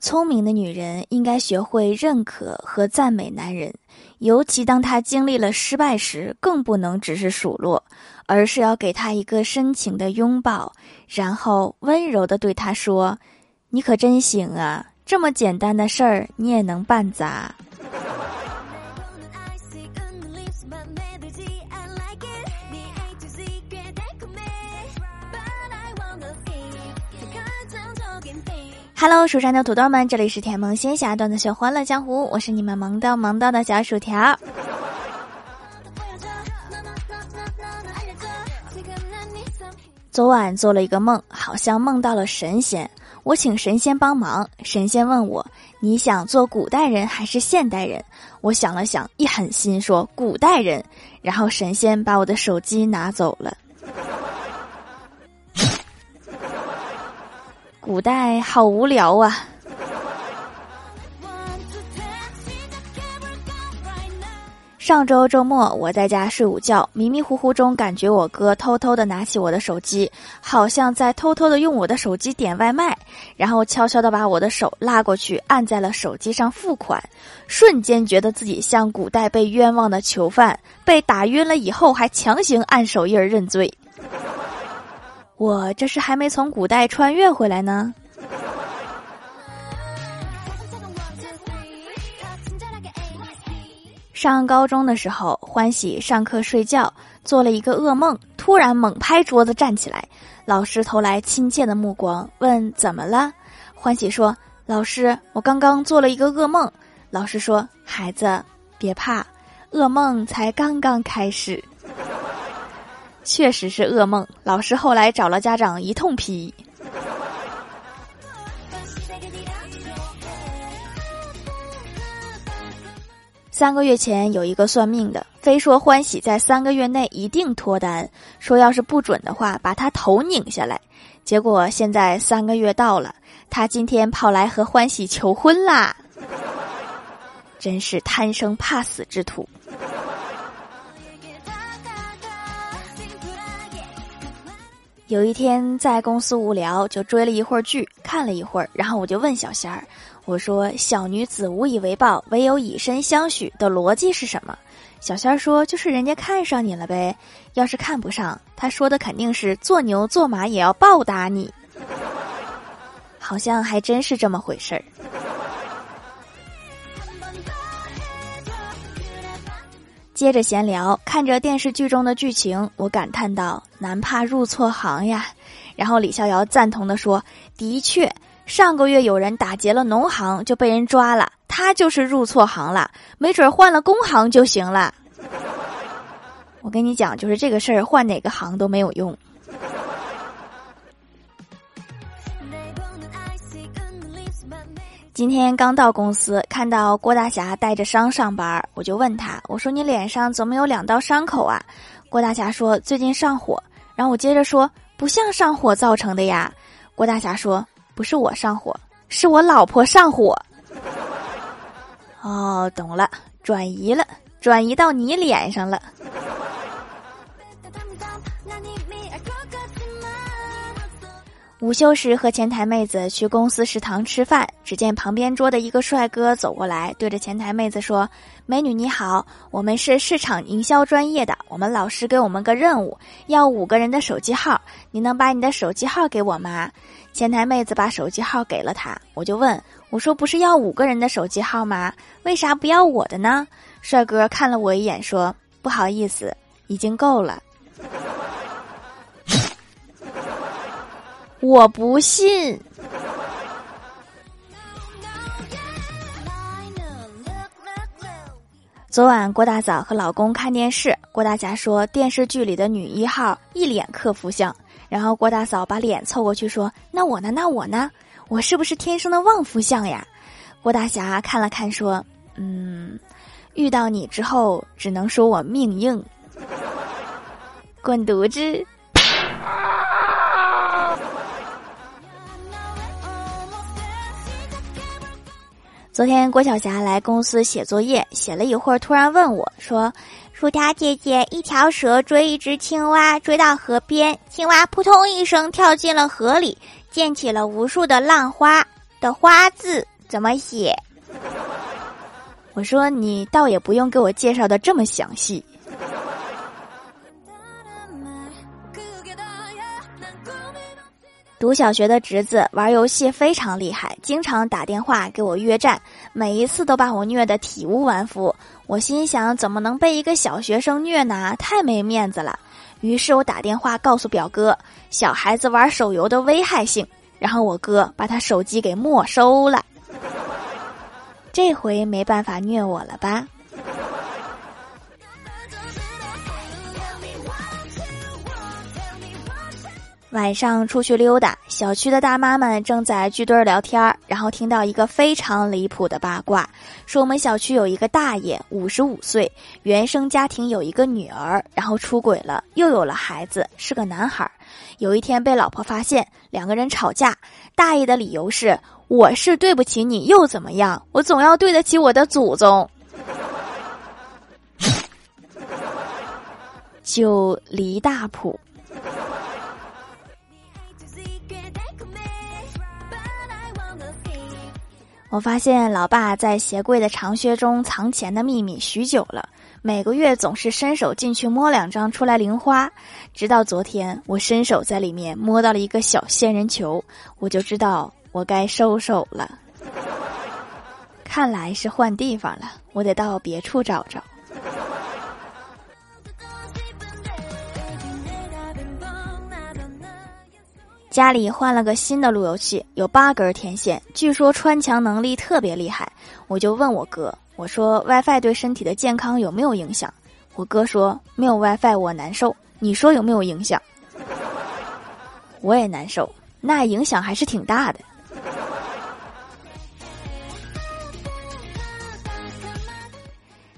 聪明的女人应该学会认可和赞美男人，尤其当他经历了失败时，更不能只是数落，而是要给他一个深情的拥抱，然后温柔的对他说：“你可真行啊，这么简单的事儿你也能办砸。” Hello，蜀山的土豆们，这里是甜萌仙侠段子秀欢乐江湖，我是你们萌到萌到的小薯条。昨晚做了一个梦，好像梦到了神仙，我请神仙帮忙。神仙问我：“你想做古代人还是现代人？”我想了想，一狠心说：“古代人。”然后神仙把我的手机拿走了。古代好无聊啊！上周周末我在家睡午觉，迷迷糊糊中感觉我哥偷偷的拿起我的手机，好像在偷偷的用我的手机点外卖，然后悄悄的把我的手拉过去，按在了手机上付款，瞬间觉得自己像古代被冤枉的囚犯，被打晕了以后还强行按手印认罪。我这是还没从古代穿越回来呢。上高中的时候，欢喜上课睡觉，做了一个噩梦，突然猛拍桌子站起来，老师投来亲切的目光，问怎么了？欢喜说：“老师，我刚刚做了一个噩梦。”老师说：“孩子，别怕，噩梦才刚刚开始。”确实是噩梦。老师后来找了家长一通批。三个月前有一个算命的，非说欢喜在三个月内一定脱单，说要是不准的话，把他头拧下来。结果现在三个月到了，他今天跑来和欢喜求婚啦！真是贪生怕死之徒。有一天在公司无聊，就追了一会儿剧，看了一会儿，然后我就问小仙儿：“我说小女子无以为报，唯有以身相许的逻辑是什么？”小仙儿说：“就是人家看上你了呗。要是看不上，他说的肯定是做牛做马也要报答你。好像还真是这么回事儿。”接着闲聊，看着电视剧中的剧情，我感叹道：“男怕入错行呀。”然后李逍遥赞同的说：“的确，上个月有人打劫了农行，就被人抓了，他就是入错行了，没准换了工行就行了。”我跟你讲，就是这个事儿，换哪个行都没有用。今天刚到公司，看到郭大侠带着伤上班，我就问他：“我说你脸上怎么有两道伤口啊？”郭大侠说：“最近上火。”然后我接着说：“不像上火造成的呀。”郭大侠说：“不是我上火，是我老婆上火。”哦，懂了，转移了，转移到你脸上了。午休时和前台妹子去公司食堂吃饭，只见旁边桌的一个帅哥走过来，对着前台妹子说：“美女你好，我们是市场营销专业的，我们老师给我们个任务，要五个人的手机号，你能把你的手机号给我吗？”前台妹子把手机号给了他，我就问我说：“不是要五个人的手机号吗？为啥不要我的呢？”帅哥看了我一眼说：“不好意思，已经够了。”我不信。昨晚郭大嫂和老公看电视，郭大侠说电视剧里的女一号一脸克夫相，然后郭大嫂把脸凑过去说：“那我呢？那我呢？我是不是天生的旺夫相呀？”郭大侠看了看说：“嗯，遇到你之后，只能说我命硬，滚犊子。”昨天郭晓霞来公司写作业，写了一会儿，突然问我说：“薯条姐姐，一条蛇追一只青蛙，追到河边，青蛙扑通一声跳进了河里，溅起了无数的浪花。的花字怎么写？我说你倒也不用给我介绍的这么详细。读小学的侄子玩游戏非常厉害，经常打电话给我约战，每一次都把我虐得体无完肤。我心想，怎么能被一个小学生虐呢？太没面子了。于是我打电话告诉表哥，小孩子玩手游的危害性，然后我哥把他手机给没收了。这回没办法虐我了吧？晚上出去溜达，小区的大妈们正在聚堆聊天然后听到一个非常离谱的八卦，说我们小区有一个大爷，五十五岁，原生家庭有一个女儿，然后出轨了，又有了孩子，是个男孩。有一天被老婆发现，两个人吵架，大爷的理由是：我是对不起你，又怎么样？我总要对得起我的祖宗。就离大谱。我发现老爸在鞋柜的长靴中藏钱的秘密许久了，每个月总是伸手进去摸两张出来零花，直到昨天我伸手在里面摸到了一个小仙人球，我就知道我该收手了。看来是换地方了，我得到别处找找。家里换了个新的路由器，有八根天线，据说穿墙能力特别厉害。我就问我哥，我说 WiFi 对身体的健康有没有影响？我哥说没有 WiFi 我难受。你说有没有影响？我也难受，那影响还是挺大的。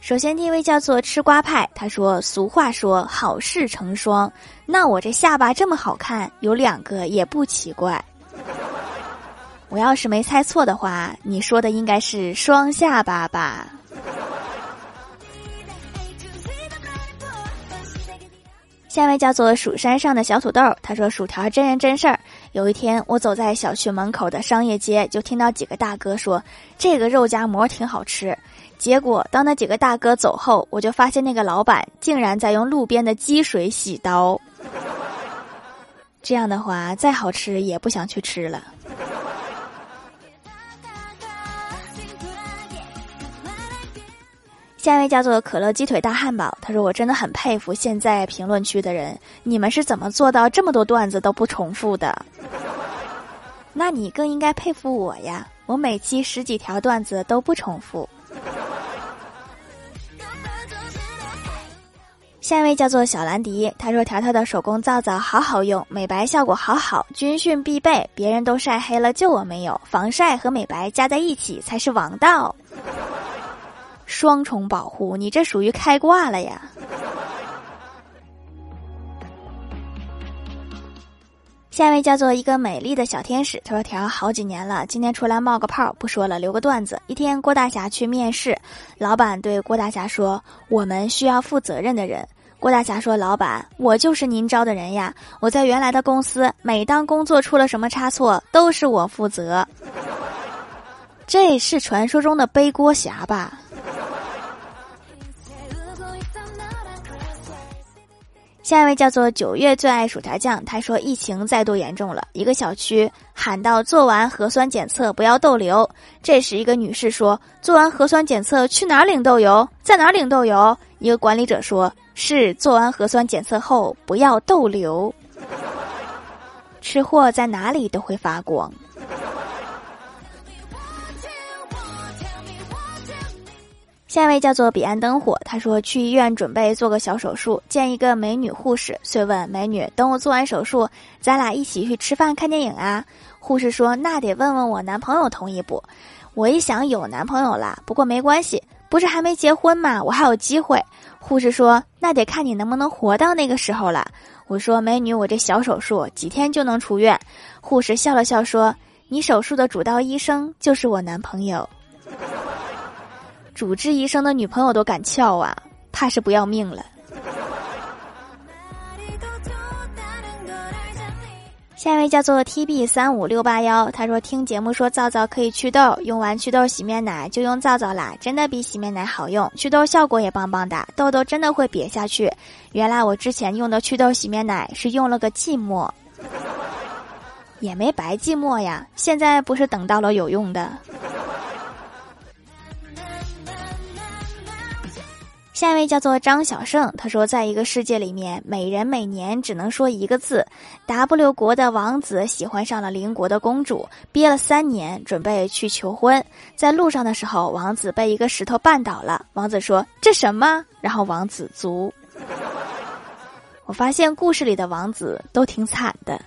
首先，第一位叫做吃瓜派，他说：“俗话说好事成双，那我这下巴这么好看，有两个也不奇怪。我要是没猜错的话，你说的应该是双下巴吧？”下一位叫做蜀山上的小土豆，他说：“薯条真人真事儿。有一天，我走在小区门口的商业街，就听到几个大哥说这个肉夹馍挺好吃。”结果，当那几个大哥走后，我就发现那个老板竟然在用路边的积水洗刀。这样的话，再好吃也不想去吃了。下一位叫做可乐鸡腿大汉堡，他说：“我真的很佩服现在评论区的人，你们是怎么做到这么多段子都不重复的？那你更应该佩服我呀，我每期十几条段子都不重复。”下一位叫做小兰迪，他说：“条条的手工皂皂好好用，美白效果好好，军训必备。别人都晒黑了，就我没有。防晒和美白加在一起才是王道，双重保护，你这属于开挂了呀。”下一位叫做一个美丽的小天使，他说：“条好几年了，今天出来冒个泡，不说了，留个段子。一天，郭大侠去面试，老板对郭大侠说：‘我们需要负责任的人。’”郭大侠说：“老板，我就是您招的人呀！我在原来的公司，每当工作出了什么差错，都是我负责。这是传说中的背锅侠吧？”下一位叫做九月最爱薯条酱，他说：“疫情再度严重了，一个小区喊到做完核酸检测不要逗留。这时，一个女士说：‘做完核酸检测去哪儿领豆油？在哪儿领豆油？’一个管理者说。”是做完核酸检测后不要逗留，吃货在哪里都会发光。下一位叫做彼岸灯火，他说去医院准备做个小手术，见一个美女护士，遂问美女：“等我做完手术，咱俩一起去吃饭看电影啊？”护士说：“那得问问我男朋友同意不？”我一想有男朋友啦，不过没关系。不是还没结婚嘛？我还有机会。护士说：“那得看你能不能活到那个时候了。”我说：“美女，我这小手术几天就能出院。”护士笑了笑说：“你手术的主刀医生就是我男朋友。”主治医生的女朋友都敢撬啊，怕是不要命了。下一位叫做 T B 三五六八幺，他说听节目说皂皂可以祛痘，用完祛痘洗面奶就用皂皂啦，真的比洗面奶好用，祛痘效果也棒棒的，痘痘真的会瘪下去。原来我之前用的祛痘洗面奶是用了个寂寞，也没白寂寞呀，现在不是等到了有用的。下一位叫做张小胜，他说，在一个世界里面，每人每年只能说一个字。W 国的王子喜欢上了邻国的公主，憋了三年，准备去求婚。在路上的时候，王子被一个石头绊倒了。王子说：“这什么？”然后王子足。我发现故事里的王子都挺惨的。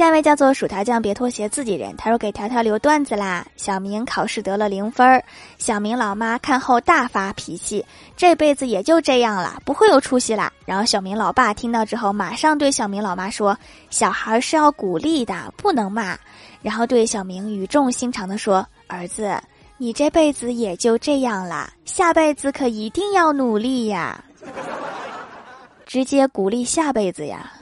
下一位叫做薯条酱，别拖鞋，自己人。他说给条条留段子啦。小明考试得了零分儿，小明老妈看后大发脾气，这辈子也就这样了，不会有出息啦。然后小明老爸听到之后，马上对小明老妈说：“小孩是要鼓励的，不能骂。”然后对小明语重心长的说：“儿子，你这辈子也就这样啦，下辈子可一定要努力呀。”直接鼓励下辈子呀。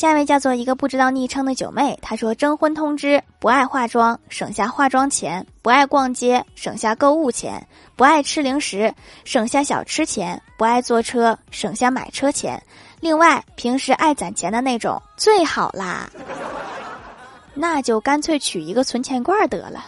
下一位叫做一个不知道昵称的九妹，她说征婚通知：不爱化妆，省下化妆钱；不爱逛街，省下购物钱；不爱吃零食，省下小吃钱；不爱坐车，省下买车钱。另外，平时爱攒钱的那种最好啦，那就干脆取一个存钱罐得了。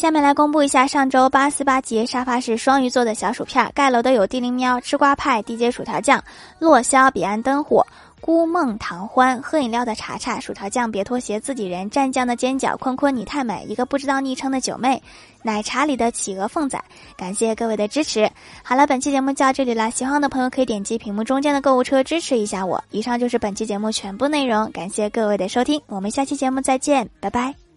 下面来公布一下上周八四八节沙发是双鱼座的小薯片盖楼的有地灵喵、吃瓜派、DJ 薯条酱、落霄、彼岸灯火、孤梦唐欢、喝饮料的茶茶、薯条酱别拖鞋、自己人、蘸酱的尖角、坤坤你太美、一个不知道昵称的九妹、奶茶里的企鹅凤仔，感谢各位的支持。好了，本期节目就到这里了，喜欢的朋友可以点击屏幕中间的购物车支持一下我。以上就是本期节目全部内容，感谢各位的收听，我们下期节目再见，拜拜。